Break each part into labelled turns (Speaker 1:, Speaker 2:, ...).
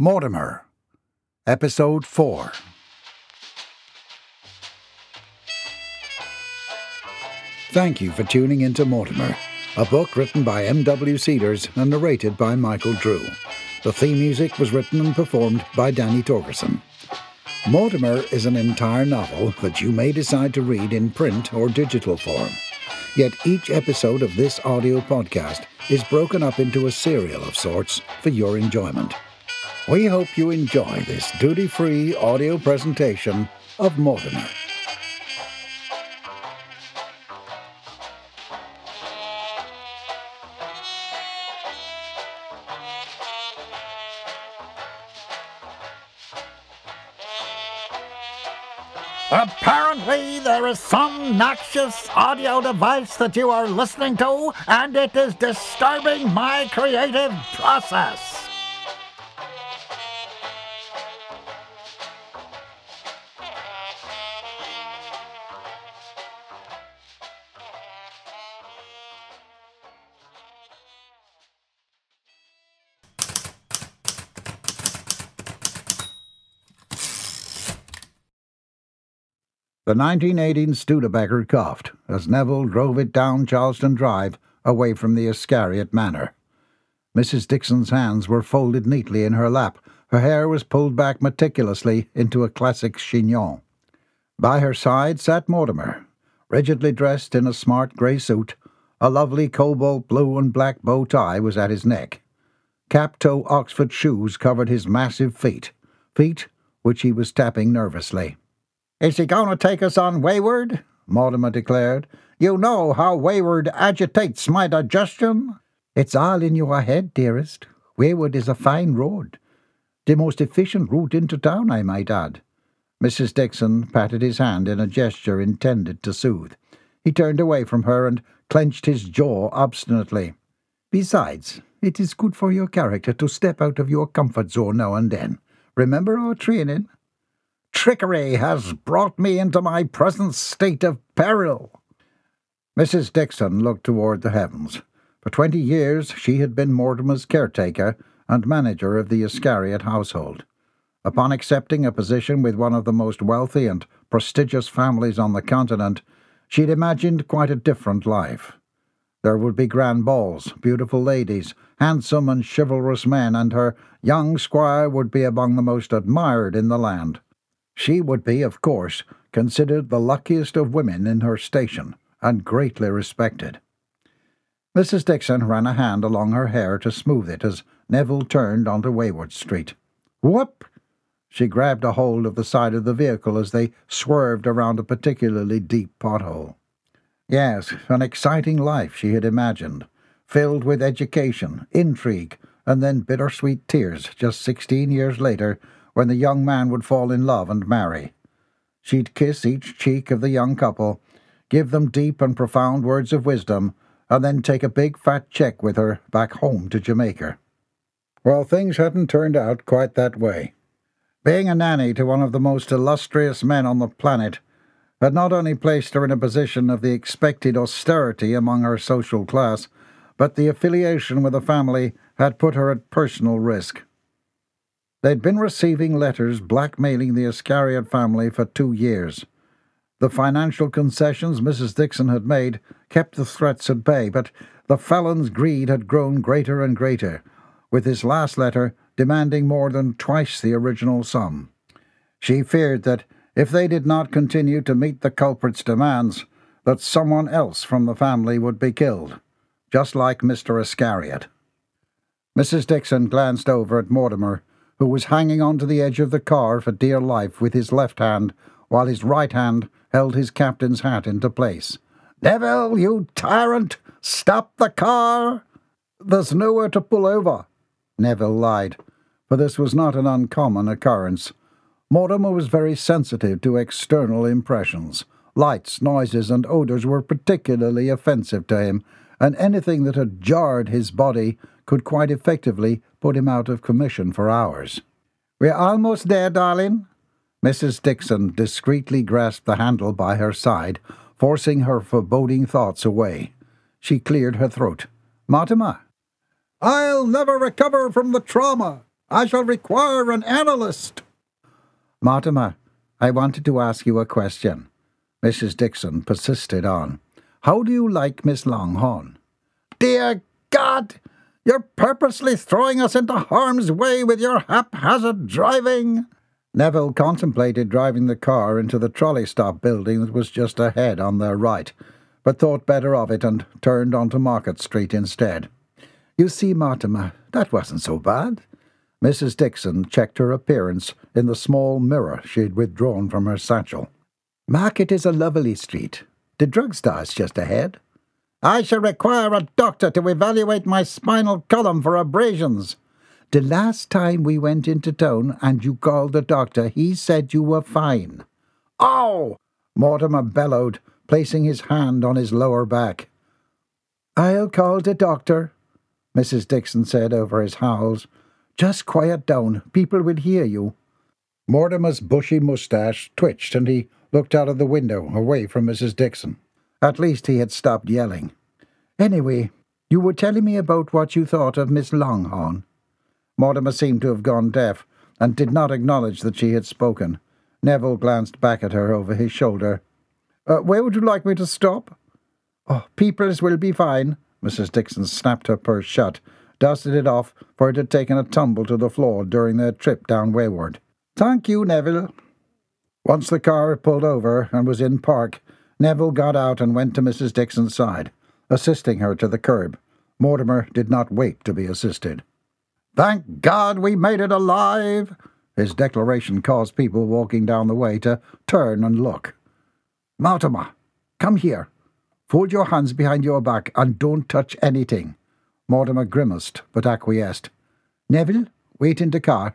Speaker 1: Mortimer, Episode 4. Thank you for tuning into Mortimer, a book written by M.W. Cedars and narrated by Michael Drew. The theme music was written and performed by Danny Torgerson. Mortimer is an entire novel that you may decide to read in print or digital form. Yet each episode of this audio podcast is broken up into a serial of sorts for your enjoyment. We hope you enjoy this duty free audio presentation of Mortimer.
Speaker 2: Apparently, there is some noxious audio device that you are listening to, and it is disturbing my creative process.
Speaker 1: The 1918 Studebaker coughed as Neville drove it down Charleston Drive away from the Iscariot Manor. Mrs. Dixon's hands were folded neatly in her lap. Her hair was pulled back meticulously into a classic chignon. By her side sat Mortimer, rigidly dressed in a smart grey suit. A lovely cobalt blue and black bow tie was at his neck. Cap toe Oxford shoes covered his massive feet, feet which he was tapping nervously.
Speaker 2: Is he going to take us on wayward? Mortimer declared. You know how wayward agitates my digestion.
Speaker 3: It's all in your head, dearest. Wayward is a fine road. The most efficient route into town, I might add.
Speaker 1: Mrs. Dixon patted his hand in a gesture intended to soothe. He turned away from her and clenched his jaw obstinately.
Speaker 3: Besides, it is good for your character to step out of your comfort zone now and then. Remember our training?
Speaker 2: Trickery has brought me into my present state of peril.
Speaker 1: Mrs. Dixon looked toward the heavens. For twenty years she had been Mortimer's caretaker and manager of the Iscariot household. Upon accepting a position with one of the most wealthy and prestigious families on the continent, she'd imagined quite a different life. There would be grand balls, beautiful ladies, handsome and chivalrous men, and her young squire would be among the most admired in the land. She would be, of course, considered the luckiest of women in her station, and greatly respected. Mrs. Dixon ran a hand along her hair to smooth it as Neville turned onto Wayward Street. Whoop! She grabbed a hold of the side of the vehicle as they swerved around a particularly deep pothole. Yes, an exciting life she had imagined, filled with education, intrigue, and then bittersweet tears just sixteen years later when the young man would fall in love and marry. She'd kiss each cheek of the young couple, give them deep and profound words of wisdom, and then take a big fat check with her back home to Jamaica. Well, things hadn't turned out quite that way. Being a nanny to one of the most illustrious men on the planet had not only placed her in a position of the expected austerity among her social class, but the affiliation with the family had put her at personal risk. They'd been receiving letters blackmailing the Iscariot family for two years. The financial concessions Mrs. Dixon had made kept the threats at bay, but the felon's greed had grown greater and greater, with his last letter demanding more than twice the original sum. She feared that if they did not continue to meet the culprit's demands, that someone else from the family would be killed, just like Mr. Iscariot. Mrs. Dixon glanced over at Mortimer who was hanging on to the edge of the car for dear life with his left hand, while his right hand held his captain's hat into place.
Speaker 2: Neville, you tyrant! Stop the car!
Speaker 1: There's nowhere to pull over, Neville lied, for this was not an uncommon occurrence. Mortimer was very sensitive to external impressions. Lights, noises, and odours were particularly offensive to him, and anything that had jarred his body could quite effectively put him out of commission for hours.
Speaker 2: We're almost there, darling.
Speaker 1: Mrs. Dixon discreetly grasped the handle by her side, forcing her foreboding thoughts away. She cleared her throat. Mortimer.
Speaker 4: I'll never recover from the trauma,
Speaker 2: I shall require an analyst.
Speaker 1: Mortimer, I wanted to ask you a question. Mrs. Dixon persisted on. How do you like Miss Longhorn?
Speaker 2: Dear God! You're purposely throwing us into harm's way with your haphazard driving.
Speaker 1: Neville contemplated driving the car into the trolley stop building that was just ahead on their right, but thought better of it and turned onto Market Street instead. You see, Mortimer, that wasn't so bad. Mrs. Dixon checked her appearance in the small mirror she had withdrawn from her satchel. Market is a lovely street. The drugstore's just ahead.
Speaker 2: I shall require a doctor to evaluate my spinal column for abrasions.
Speaker 3: The last time we went into town and you called the doctor, he said you were fine.
Speaker 2: Oh!
Speaker 1: Mortimer bellowed, placing his hand on his lower back.
Speaker 3: I'll call the doctor, Mrs. Dixon said over his howls. Just quiet down. People will hear you.
Speaker 1: Mortimer's bushy moustache twitched and he looked out of the window away from Mrs. Dixon. At least he had stopped yelling.
Speaker 3: Anyway, you were telling me about what you thought of Miss Longhorn.
Speaker 1: Mortimer seemed to have gone deaf and did not acknowledge that she had spoken. Neville glanced back at her over his shoulder. Uh, where would you like me to stop?
Speaker 3: Oh, People's will be fine.
Speaker 1: Mrs. Dixon snapped her purse shut dusted it off, for it had taken a tumble to the floor during their trip down Wayward.
Speaker 2: Thank you, Neville.
Speaker 1: Once the car had pulled over and was in park, Neville got out and went to Mrs. Dixon's side, assisting her to the curb. Mortimer did not wait to be assisted.
Speaker 2: Thank God we made it alive!
Speaker 1: His declaration caused people walking down the way to turn and look.
Speaker 3: Mortimer, come here. Fold your hands behind your back and don't touch anything.
Speaker 1: Mortimer grimaced, but acquiesced.
Speaker 3: Neville, wait in the car.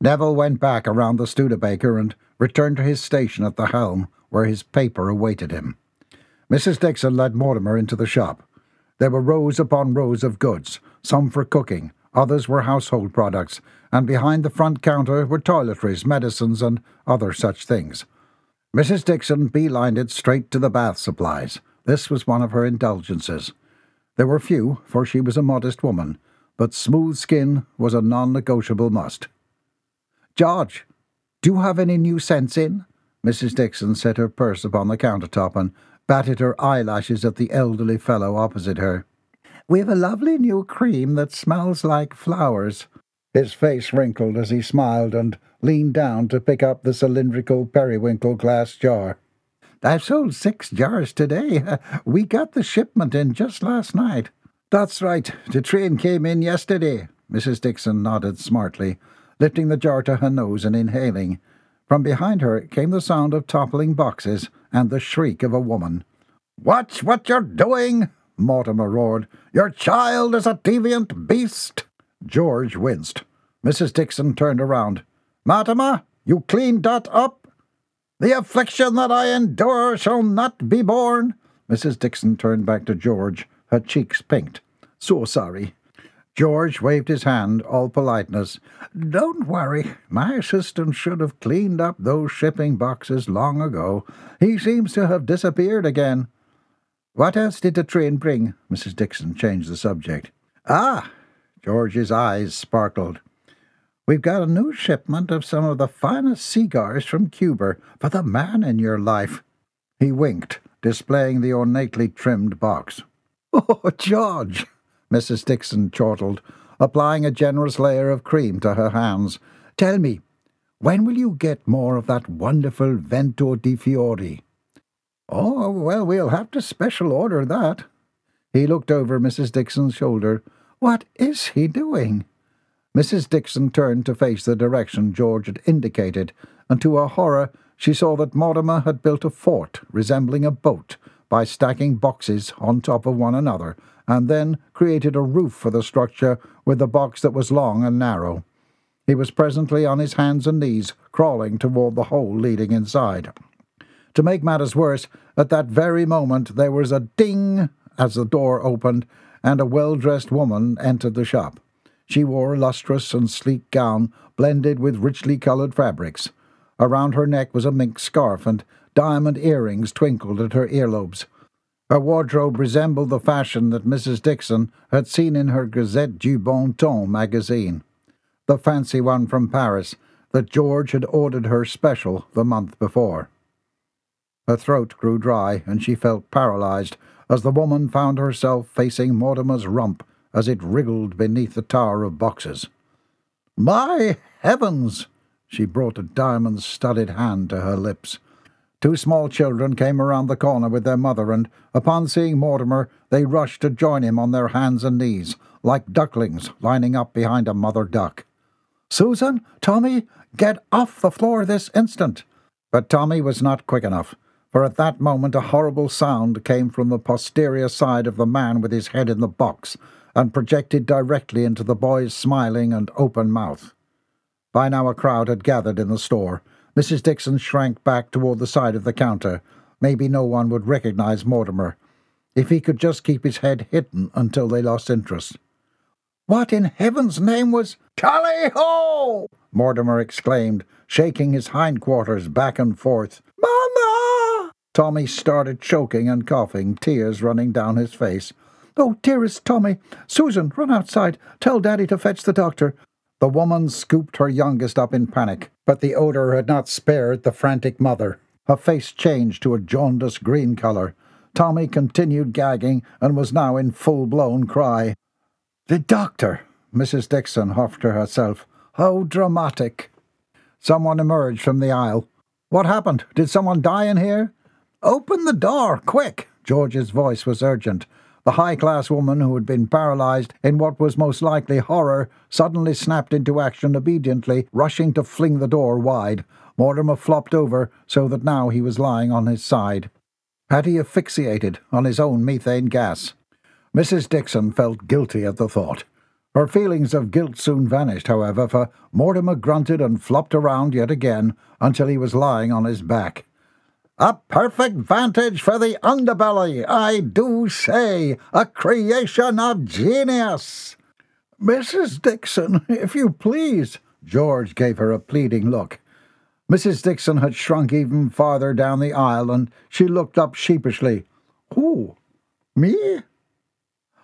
Speaker 1: Neville went back around the Studebaker and returned to his station at the helm, where his paper awaited him. Mrs. Dixon led Mortimer into the shop. There were rows upon rows of goods, some for cooking, others were household products, and behind the front counter were toiletries, medicines, and other such things. Mrs. Dixon beelined it straight to the bath supplies. This was one of her indulgences. There were few, for she was a modest woman, but smooth skin was a non negotiable must.
Speaker 3: George, do you have any new scents in?
Speaker 1: Mrs. Dixon set her purse upon the countertop and batted her eyelashes at the elderly fellow opposite her.
Speaker 3: We've a lovely new cream that smells like flowers.
Speaker 1: His face wrinkled as he smiled and leaned down to pick up the cylindrical periwinkle glass jar.
Speaker 3: I've sold six jars today. We got the shipment in just last night.
Speaker 1: That's right. The train came in yesterday. Mrs. Dixon nodded smartly, lifting the jar to her nose and inhaling. From behind her came the sound of toppling boxes and the shriek of a woman.
Speaker 2: Watch what you're doing! Mortimer roared. Your child is a deviant beast!
Speaker 1: George winced. Mrs. Dixon turned around.
Speaker 2: Mortimer, you cleaned that up? The affliction that I endure shall not be borne.
Speaker 1: Mrs. Dixon turned back to George, her cheeks pinked.
Speaker 3: So sorry.
Speaker 1: George waved his hand, all politeness.
Speaker 3: Don't worry. My assistant should have cleaned up those shipping boxes long ago. He seems to have disappeared again.
Speaker 1: What else did the train bring? Mrs. Dixon changed the subject.
Speaker 3: Ah!
Speaker 1: George's eyes sparkled.
Speaker 3: We've got a new shipment of some of the finest cigars from Cuba for the man in your life.
Speaker 1: He winked, displaying the ornately trimmed box.
Speaker 3: Oh, George!
Speaker 1: Mrs. Dixon chortled, applying a generous layer of cream to her hands.
Speaker 3: Tell me, when will you get more of that wonderful Vento di Fiori?
Speaker 1: Oh, well, we'll have to special order that. He looked over Mrs. Dixon's shoulder.
Speaker 3: What is he doing?
Speaker 1: Mrs. Dixon turned to face the direction George had indicated, and to her horror she saw that Mortimer had built a fort resembling a boat by stacking boxes on top of one another, and then created a roof for the structure with a box that was long and narrow. He was presently on his hands and knees, crawling toward the hole leading inside. To make matters worse, at that very moment there was a ding as the door opened, and a well dressed woman entered the shop. She wore a lustrous and sleek gown blended with richly coloured fabrics. Around her neck was a mink scarf, and diamond earrings twinkled at her earlobes. Her wardrobe resembled the fashion that Mrs. Dixon had seen in her Gazette du Bon Ton magazine. the fancy one from Paris that George had ordered her special the month before. Her throat grew dry, and she felt paralyzed as the woman found herself facing Mortimer's rump as it wriggled beneath the tower of boxes. My heavens! She brought a diamond studded hand to her lips. Two small children came around the corner with their mother, and upon seeing Mortimer, they rushed to join him on their hands and knees, like ducklings lining up behind a mother duck. Susan, Tommy, get off the floor this instant! But Tommy was not quick enough, for at that moment a horrible sound came from the posterior side of the man with his head in the box, and projected directly into the boy's smiling and open mouth. By now a crowd had gathered in the store, Mrs. Dixon shrank back toward the side of the counter. Maybe no one would recognize Mortimer. If he could just keep his head hidden until they lost interest. What in heaven's name was. Tally ho! Mortimer exclaimed, shaking his hindquarters back and forth. Mama! Tommy started choking and coughing, tears running down his face. Oh, dearest Tommy! Susan, run outside. Tell Daddy to fetch the doctor. The woman scooped her youngest up in panic, but the odour had not spared the frantic mother. Her face changed to a jaundiced green colour. Tommy continued gagging and was now in full blown cry. The doctor! Mrs. Dixon huffed to herself. How dramatic! Someone emerged from the aisle. What happened? Did someone die in here? Open the door, quick! George's voice was urgent. The high class woman, who had been paralyzed in what was most likely horror, suddenly snapped into action obediently, rushing to fling the door wide. Mortimer flopped over so that now he was lying on his side. He asphyxiated on his own methane gas? Mrs. Dixon felt guilty at the thought. Her feelings of guilt soon vanished, however, for Mortimer grunted and flopped around yet again until he was lying on his back. A perfect vantage for the underbelly, I do say, a creation of genius. Mrs. Dixon, if you please. George gave her a pleading look. Mrs. Dixon had shrunk even farther down the aisle, and she looked up sheepishly. Who? Me?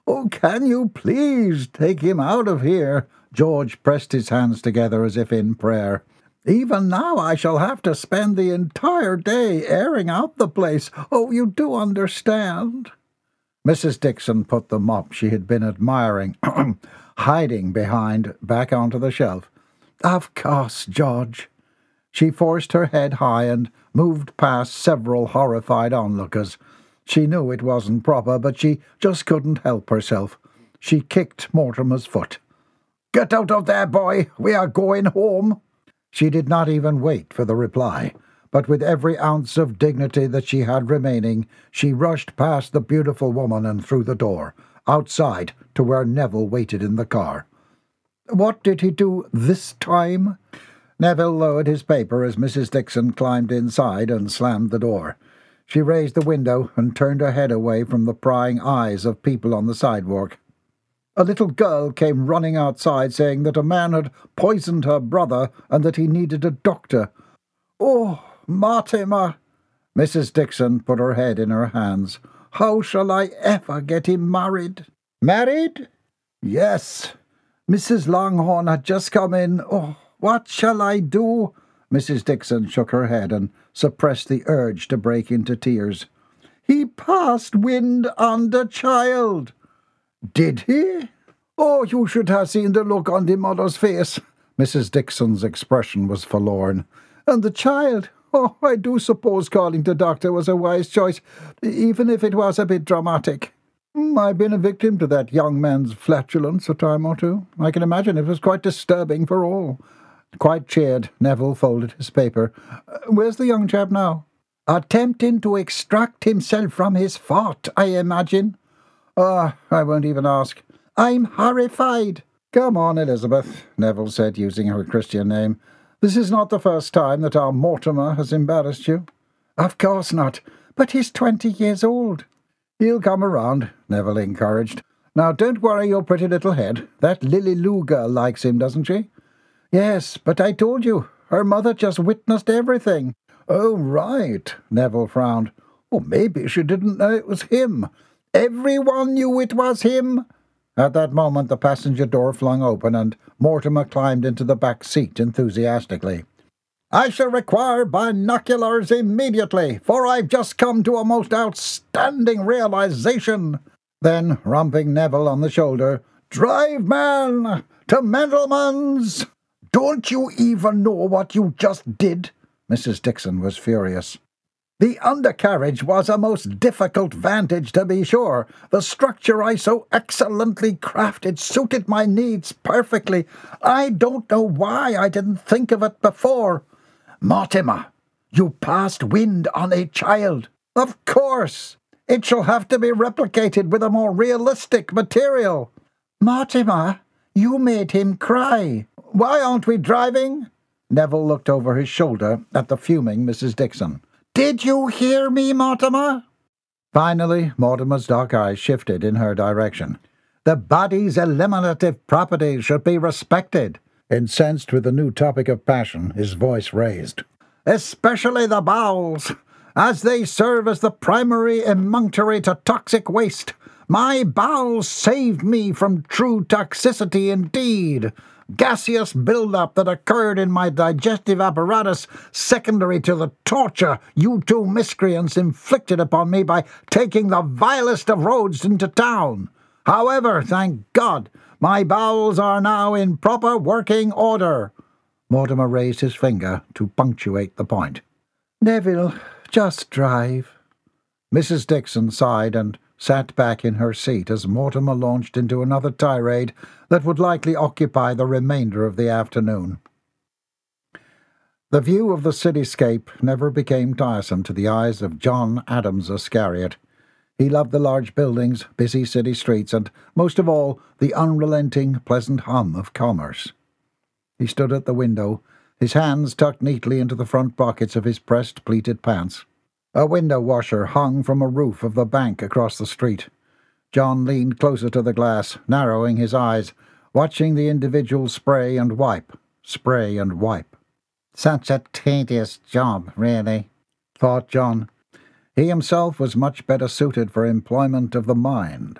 Speaker 1: Oh, can you please take him out of here? George pressed his hands together as if in prayer. Even now I shall have to spend the entire day airing out the place. Oh, you do understand. Mrs. Dixon put the mop she had been admiring, hiding behind, back onto the shelf. Of course, George. She forced her head high and moved past several horrified onlookers. She knew it wasn't proper, but she just couldn't help herself. She kicked Mortimer's foot. Get out of there, boy! We are going home! She did not even wait for the reply, but with every ounce of dignity that she had remaining, she rushed past the beautiful woman and through the door, outside to where Neville waited in the car. What did he do this time? Neville lowered his paper as Mrs. Dixon climbed inside and slammed the door. She raised the window and turned her head away from the prying eyes of people on the sidewalk. A little girl came running outside saying that a man had poisoned her brother and that he needed a doctor. Oh, Mortimer! Mrs. Dixon put her head in her hands. How shall I ever get him married? Married? Yes. Mrs. Longhorn had just come in. Oh, what shall I do? Mrs. Dixon shook her head and suppressed the urge to break into tears. He passed wind the child. Did he? Oh, you should have seen the look on the mother's face. Mrs. Dixon's expression was forlorn. And the child? Oh, I do suppose calling the doctor was a wise choice, even if it was a bit dramatic. Hmm, I've been a victim to that young man's flatulence a time or two. I can imagine it was quite disturbing for all. Quite cheered, Neville folded his paper. Uh, where's the young chap now? Attempting to extract himself from his fort, I imagine. Ah, oh, I won't even ask. I'm horrified. Come on, Elizabeth, Neville said, using her Christian name. This is not the first time that our Mortimer has embarrassed you. Of course not, but he's twenty years old. He'll come around, Neville encouraged. Now don't worry your pretty little head. That Lilly Lou girl likes him, doesn't she? Yes, but I told you, her mother just witnessed everything. Oh, right, Neville frowned. Or maybe she didn't know it was him. Everyone knew it was him. At that moment, the passenger door flung open, and Mortimer climbed into the back seat enthusiastically. I shall require binoculars immediately, for I've just come to a most outstanding realization. Then, rumping Neville on the shoulder, Drive, man, to Mendelman's! Don't you even know what you just did? Mrs. Dixon was furious. The undercarriage was a most difficult vantage, to be sure. The structure I so excellently crafted suited my needs perfectly. I don't know why I didn't think of it before. Mortimer, you passed wind on a child. Of course. It shall have to be replicated with a more realistic material. Mortimer, you made him cry. Why aren't we driving? Neville looked over his shoulder at the fuming Mrs. Dixon. Did you hear me, Mortimer? Finally, Mortimer's dark eyes shifted in her direction. The body's eliminative properties should be respected. Incensed with the new topic of passion, his voice raised. Especially the bowels, as they serve as the primary emunctory to toxic waste. My bowels saved me from true toxicity indeed gaseous build-up that occurred in my digestive apparatus secondary to the torture you two miscreants inflicted upon me by taking the vilest of roads into town. However, thank God, my bowels are now in proper working order. Mortimer raised his finger to punctuate the point. Neville, just drive. Mrs. Dixon sighed and sat back in her seat as Mortimer launched into another tirade that would likely occupy the remainder of the afternoon. The view of the cityscape never became tiresome to the eyes of John Adams Iscariot. He loved the large buildings, busy city streets, and, most of all, the unrelenting, pleasant hum of commerce. He stood at the window, his hands tucked neatly into the front pockets of his pressed pleated pants. A window washer hung from a roof of the bank across the street. John leaned closer to the glass, narrowing his eyes, watching the individual spray and wipe, spray and wipe. Such a tedious job, really, thought John. He himself was much better suited for employment of the mind,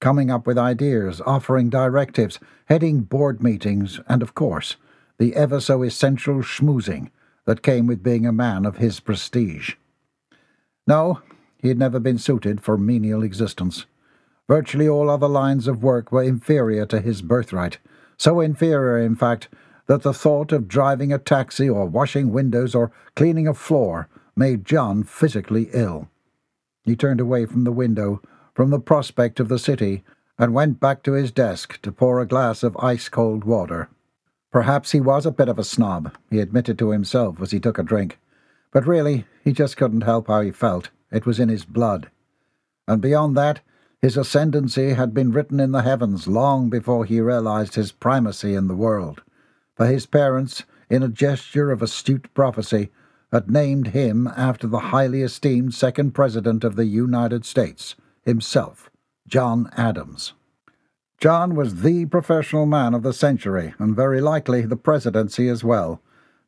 Speaker 1: coming up with ideas, offering directives, heading board meetings, and, of course, the ever so essential schmoozing that came with being a man of his prestige. No, he had never been suited for menial existence. Virtually all other lines of work were inferior to his birthright, so inferior, in fact, that the thought of driving a taxi or washing windows or cleaning a floor made John physically ill. He turned away from the window, from the prospect of the city, and went back to his desk to pour a glass of ice cold water. Perhaps he was a bit of a snob, he admitted to himself as he took a drink. But really, he just couldn't help how he felt. It was in his blood. And beyond that, his ascendancy had been written in the heavens long before he realized his primacy in the world. For his parents, in a gesture of astute prophecy, had named him after the highly esteemed second President of the United States, himself, John Adams. John was the professional man of the century, and very likely the presidency as well.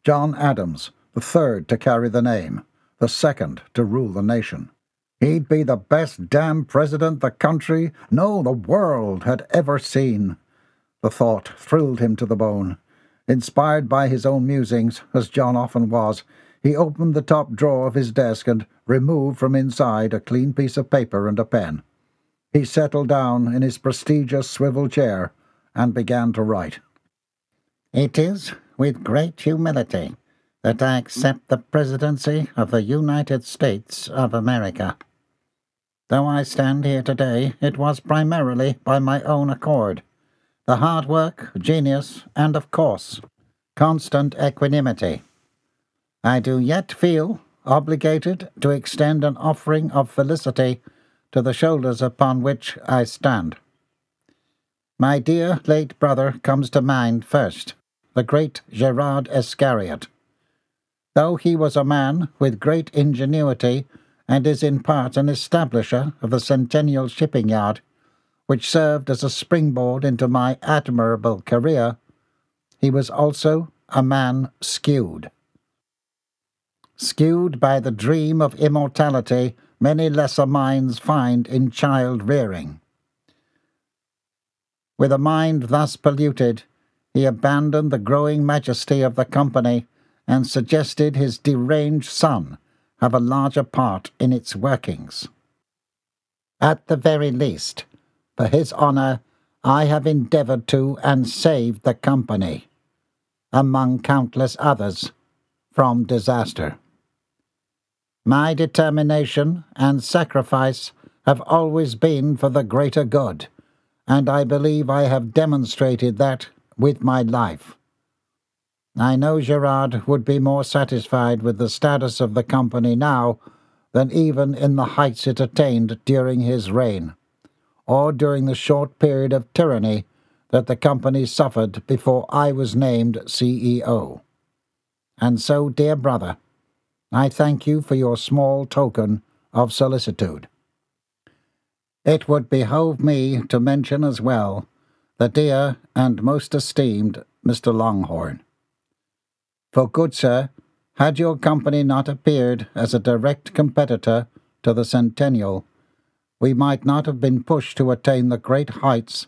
Speaker 1: John Adams, the third to carry the name, the second to rule the nation. He'd be the best damn president the country, no, the world, had ever seen. The thought thrilled him to the bone. Inspired by his own musings, as John often was, he opened the top drawer of his desk and removed from inside a clean piece of paper and a pen. He settled down in his prestigious swivel chair and began to write. It is with great humility that I accept the presidency of the United States of America. Though I stand here today, it was primarily by my own accord. The hard work, genius, and, of course, constant equanimity. I do yet feel obligated to extend an offering of felicity to the shoulders upon which I stand. My dear late brother comes to mind first, the great Gerard Iscariot though he was a man with great ingenuity and is in part an establisher of the Centennial Shipping Yard, which served as a springboard into my admirable career, he was also a man skewed. Skewed by the dream of immortality many lesser minds find in child rearing. With a mind thus polluted, he abandoned the growing majesty of the company and suggested his deranged son have a larger part in its workings. At the very least, for his honour, I have endeavoured to and saved the company, among countless others, from disaster. My determination and sacrifice have always been for the greater good, and I believe I have demonstrated that with my life. I know Gerard would be more satisfied with the status of the company now than even in the heights it attained during his reign, or during the short period of tyranny that the company suffered before I was named CEO. And so, dear brother, I thank you for your small token of solicitude. It would behove me to mention as well the dear and most esteemed Mr. Longhorn. For good sir, had your company not appeared as a direct competitor to the Centennial, we might not have been pushed to attain the great heights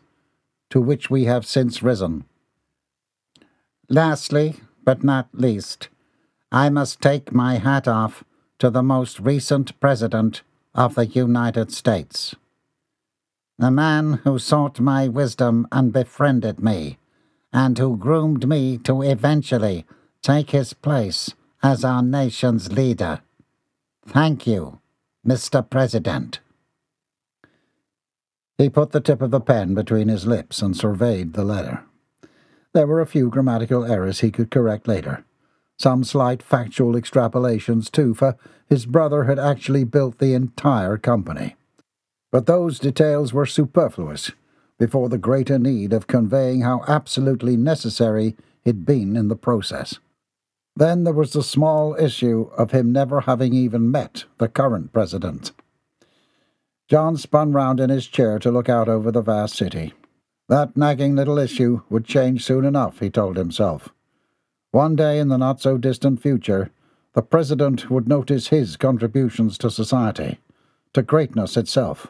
Speaker 1: to which we have since risen. Lastly, but not least, I must take my hat off to the most recent President of the United States. The man who sought my wisdom and befriended me, and who groomed me to eventually take his place as our nation's leader. Thank you, Mr. President. He put the tip of the pen between his lips and surveyed the letter. There were a few grammatical errors he could correct later. Some slight factual extrapolations, too, for his brother had actually built the entire company. But those details were superfluous before the greater need of conveying how absolutely necessary he'd been in the process. Then there was the small issue of him never having even met the current president. John spun round in his chair to look out over the vast city. That nagging little issue would change soon enough, he told himself. One day in the not so distant future, the president would notice his contributions to society, to greatness itself.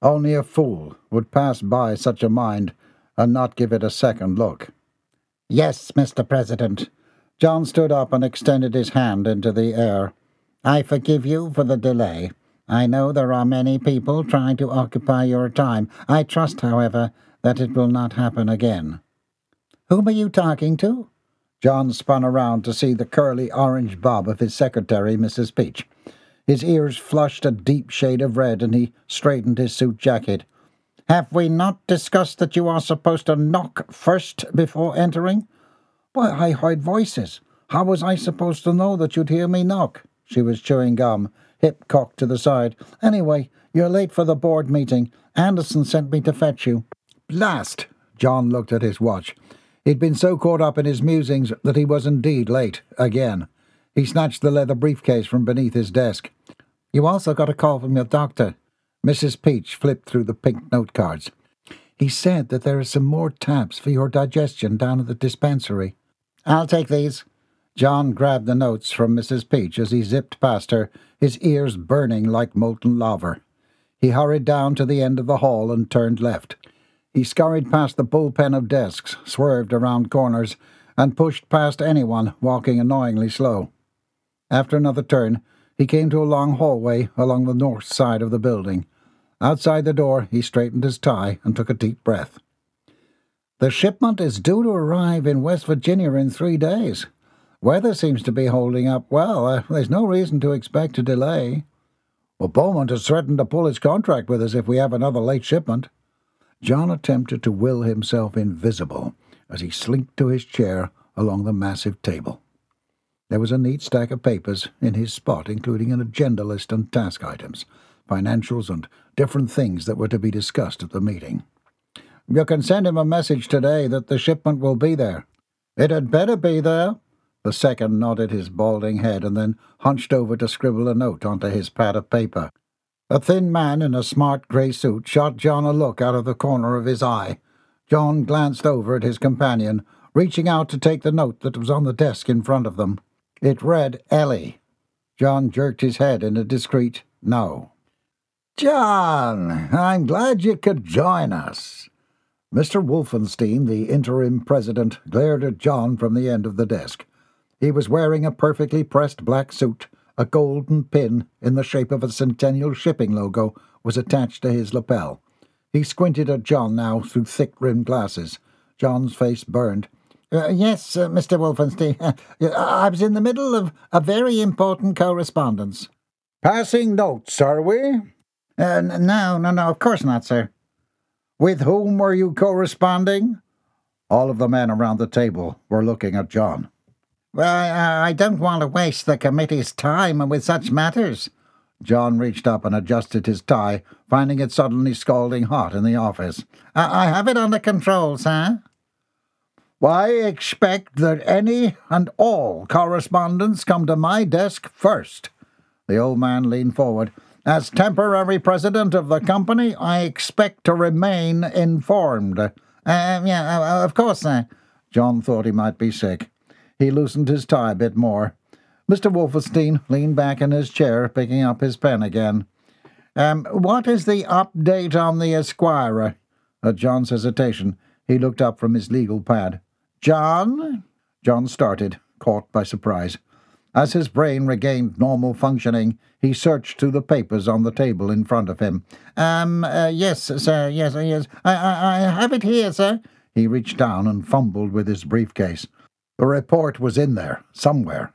Speaker 1: Only a fool would pass by such a mind and not give it a second look. Yes, Mr. President, John stood up and extended his hand into the air. I forgive you for the delay. I know there are many people trying to occupy your time. I trust, however, that it will not happen again. Whom are you talking to? John spun around to see the curly orange bob of his secretary, Mrs. Peach. His ears flushed a deep shade of red, and he straightened his suit jacket. Have we not discussed that you are supposed to knock first before entering? Why, I heard voices. How was I supposed to know that you'd hear me knock? She was chewing gum, hip cocked to the side. Anyway, you're late for the board meeting. Anderson sent me to fetch you. Blast! John looked at his watch. He'd been so caught up in his musings that he was indeed late, again. He snatched the leather briefcase from beneath his desk. You also got a call from your doctor. Mrs. Peach flipped through the pink note cards. He said that there are some more tabs for your digestion down at the dispensary. I'll take these. John grabbed the notes from Mrs. Peach as he zipped past her, his ears burning like molten lava. He hurried down to the end of the hall and turned left. He scurried past the bullpen of desks, swerved around corners, and pushed past anyone walking annoyingly slow. After another turn, he came to a long hallway along the north side of the building. Outside the door, he straightened his tie and took a deep breath. The shipment is due to arrive in West Virginia in three days. Weather seems to be holding up well. Uh, there's no reason to expect a delay. Well, Beaumont has threatened to pull his contract with us if we have another late shipment. John attempted to will himself invisible as he slinked to his chair along the massive table. There was a neat stack of papers in his spot, including an agenda list and task items, financials, and different things that were to be discussed at the meeting. You can send him a message today that the shipment will be there. It had better be there. The second nodded his balding head and then hunched over to scribble a note onto his pad of paper. A thin man in a smart grey suit shot John a look out of the corner of his eye. John glanced over at his companion, reaching out to take the note that was on the desk in front of them. It read Ellie. John jerked his head in a discreet no. John, I'm glad you could join us. Mr. Wolfenstein, the interim president, glared at John from the end of the desk. He was wearing a perfectly pressed black suit. A golden pin in the shape of a Centennial Shipping logo was attached to his lapel. He squinted at John now through thick rimmed glasses. John's face burned.
Speaker 3: Uh, yes, uh, Mr. Wolfenstein. I was in the middle of a very important correspondence.
Speaker 1: Passing notes, are we?
Speaker 3: Uh, no, no, no, of course not, sir.
Speaker 1: With whom were you corresponding? All of the men around the table were looking at John.
Speaker 3: Well, I, I don't want to waste the committee's time with such matters.
Speaker 1: John reached up and adjusted his tie, finding it suddenly scalding hot in the office.
Speaker 3: I, I have it under control, sir.
Speaker 1: I expect that any and all correspondence come to my desk first. The old man leaned forward. As temporary president of the company, I expect to remain informed. Uh,
Speaker 3: yeah, uh, of course, sir.
Speaker 1: John thought he might be sick. He loosened his tie a bit more. Mr. Wolfenstein leaned back in his chair, picking up his pen again. Um, what is the update on the Esquirer? At John's hesitation, he looked up from his legal pad. John? John started, caught by surprise. As his brain regained normal functioning, he searched through the papers on the table in front of him.
Speaker 3: Um, uh, yes, sir, yes, yes. I, I, I have it here, sir.
Speaker 1: He reached down and fumbled with his briefcase. The report was in there, somewhere.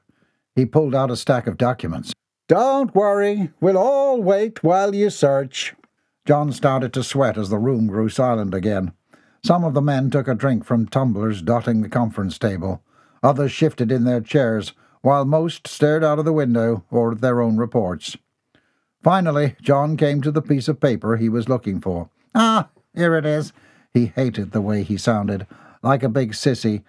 Speaker 1: He pulled out a stack of documents. Don't worry, we'll all wait while you search. John started to sweat as the room grew silent again. Some of the men took a drink from tumblers dotting the conference table. Others shifted in their chairs, while most stared out of the window or at their own reports. Finally, John came to the piece of paper he was looking for.
Speaker 3: Ah, here it is.
Speaker 1: He hated the way he sounded, like a big sissy.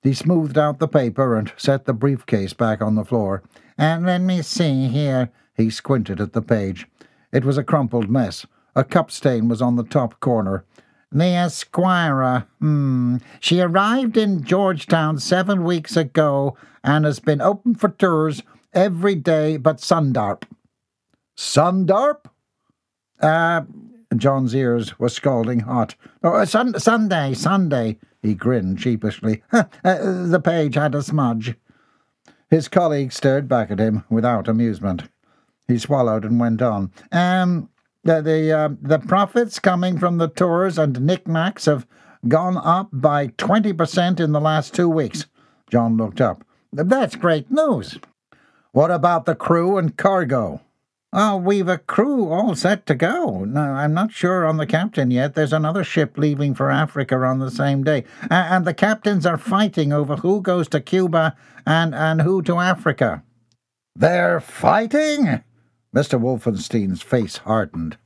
Speaker 1: He smoothed out the paper and set the briefcase back on the floor.
Speaker 3: And let me see here.
Speaker 1: He squinted at the page. It was a crumpled mess. A cup stain was on the top corner.
Speaker 3: The Esquirer. Hmm. She arrived in Georgetown seven weeks ago and has been open for tours every day but Sundarp.
Speaker 1: Sundarp?
Speaker 3: Uh,
Speaker 1: John's ears were scalding hot.
Speaker 3: Oh, uh, sun- Sunday, Sunday. He grinned sheepishly. uh, the page had a smudge.
Speaker 1: His colleague stared back at him without amusement. He swallowed and went on.
Speaker 3: Um, the the, uh, the profits coming from the tours and knickknacks have gone up by 20% in the last two weeks.
Speaker 1: John looked up.
Speaker 3: That's great news.
Speaker 1: What about the crew and cargo?
Speaker 3: Oh, we've a crew all set to go. No, I'm not sure on the captain yet. There's another ship leaving for Africa on the same day. And the captains are fighting over who goes to Cuba and, and who to Africa.
Speaker 1: They're fighting? Mr. Wolfenstein's face hardened.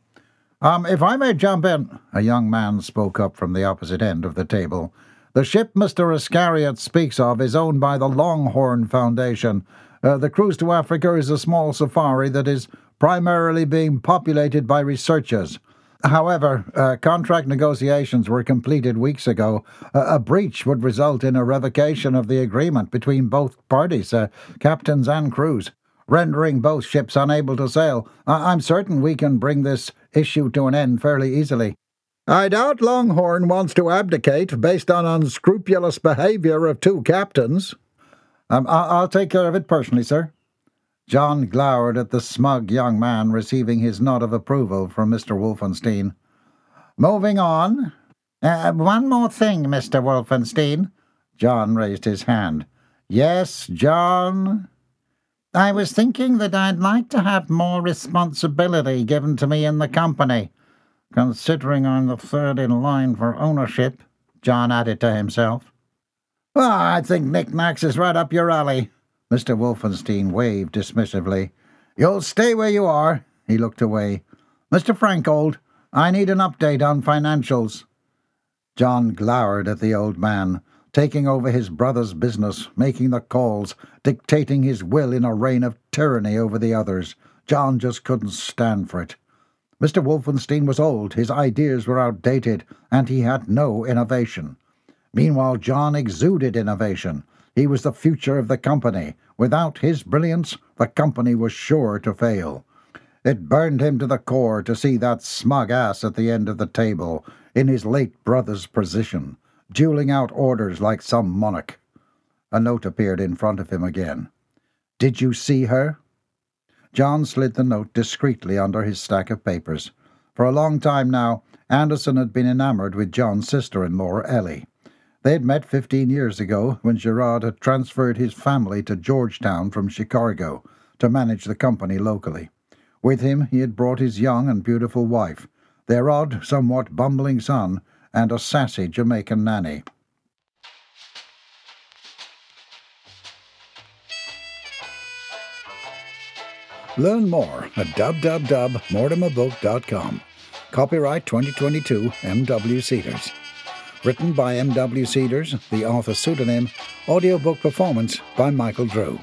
Speaker 1: Um, if I may jump in, a young man spoke up from the opposite end of the table. The ship Mr. Iscariot speaks of is owned by the Longhorn Foundation. Uh, the cruise to Africa is a small safari that is primarily being populated by researchers. However, uh, contract negotiations were completed weeks ago. Uh, a breach would result in a revocation of the agreement between both parties, uh, captains and crews rendering both ships unable to sail. I- I'm certain we can bring this issue to an end fairly easily. I doubt Longhorn wants to abdicate based on unscrupulous behavior of two captains. Um, I- I'll take care of it personally, sir. John glowered at the smug young man receiving his nod of approval from Mr. Wolfenstein. Moving on.
Speaker 3: Uh, one more thing, Mr. Wolfenstein.
Speaker 1: John raised his hand. Yes, John?
Speaker 3: I was thinking that I'd like to have more responsibility given to me in the company. Considering I'm the third in line for ownership, John added to himself.
Speaker 1: Well, I think knickknacks is right up your alley. Mr. Wolfenstein waved dismissively. You'll stay where you are. He looked away. Mr. Frankold, I need an update on financials. John glowered at the old man taking over his brother's business, making the calls, dictating his will in a reign of tyranny over the others. John just couldn't stand for it. Mr. Wolfenstein was old, his ideas were outdated, and he had no innovation. Meanwhile, John exuded innovation. He was the future of the company. Without his brilliance, the company was sure to fail. It burned him to the core to see that smug ass at the end of the table. in his late brother's position, dueling out orders like some monarch. A note appeared in front of him again. Did you see her? John slid the note discreetly under his stack of papers. For a long time now, Anderson had been enamoured with John's sister in law, Ellie. They had met fifteen years ago when Gerard had transferred his family to Georgetown from Chicago to manage the company locally. With him he had brought his young and beautiful wife, their odd, somewhat bumbling son, and a sassy Jamaican nanny. Learn more at www.mortimerbook.com. Copyright 2022 M.W. Cedars. Written by M.W. Cedars, the author pseudonym, audiobook performance by Michael Drew.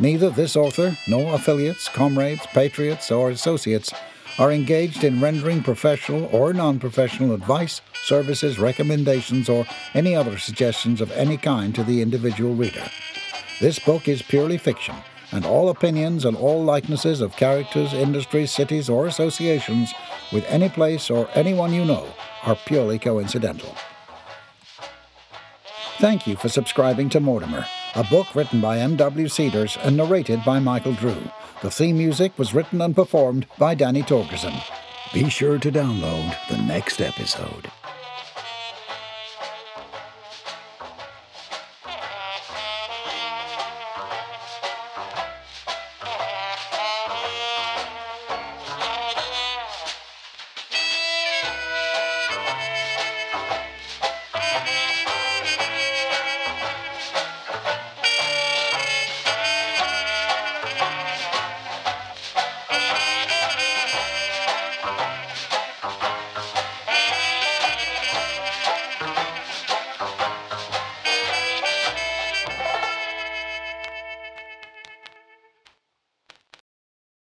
Speaker 1: Neither this author nor affiliates, comrades, patriots, or associates are engaged in rendering professional or non professional advice, services, recommendations, or any other suggestions of any kind to the individual reader. This book is purely fiction and all opinions and all likenesses of characters, industries, cities, or associations with any place or anyone you know are purely coincidental. Thank you for subscribing to Mortimer, a book written by M.W. Cedars and narrated by Michael Drew. The theme music was written and performed by Danny Torgerson. Be sure to download the next episode.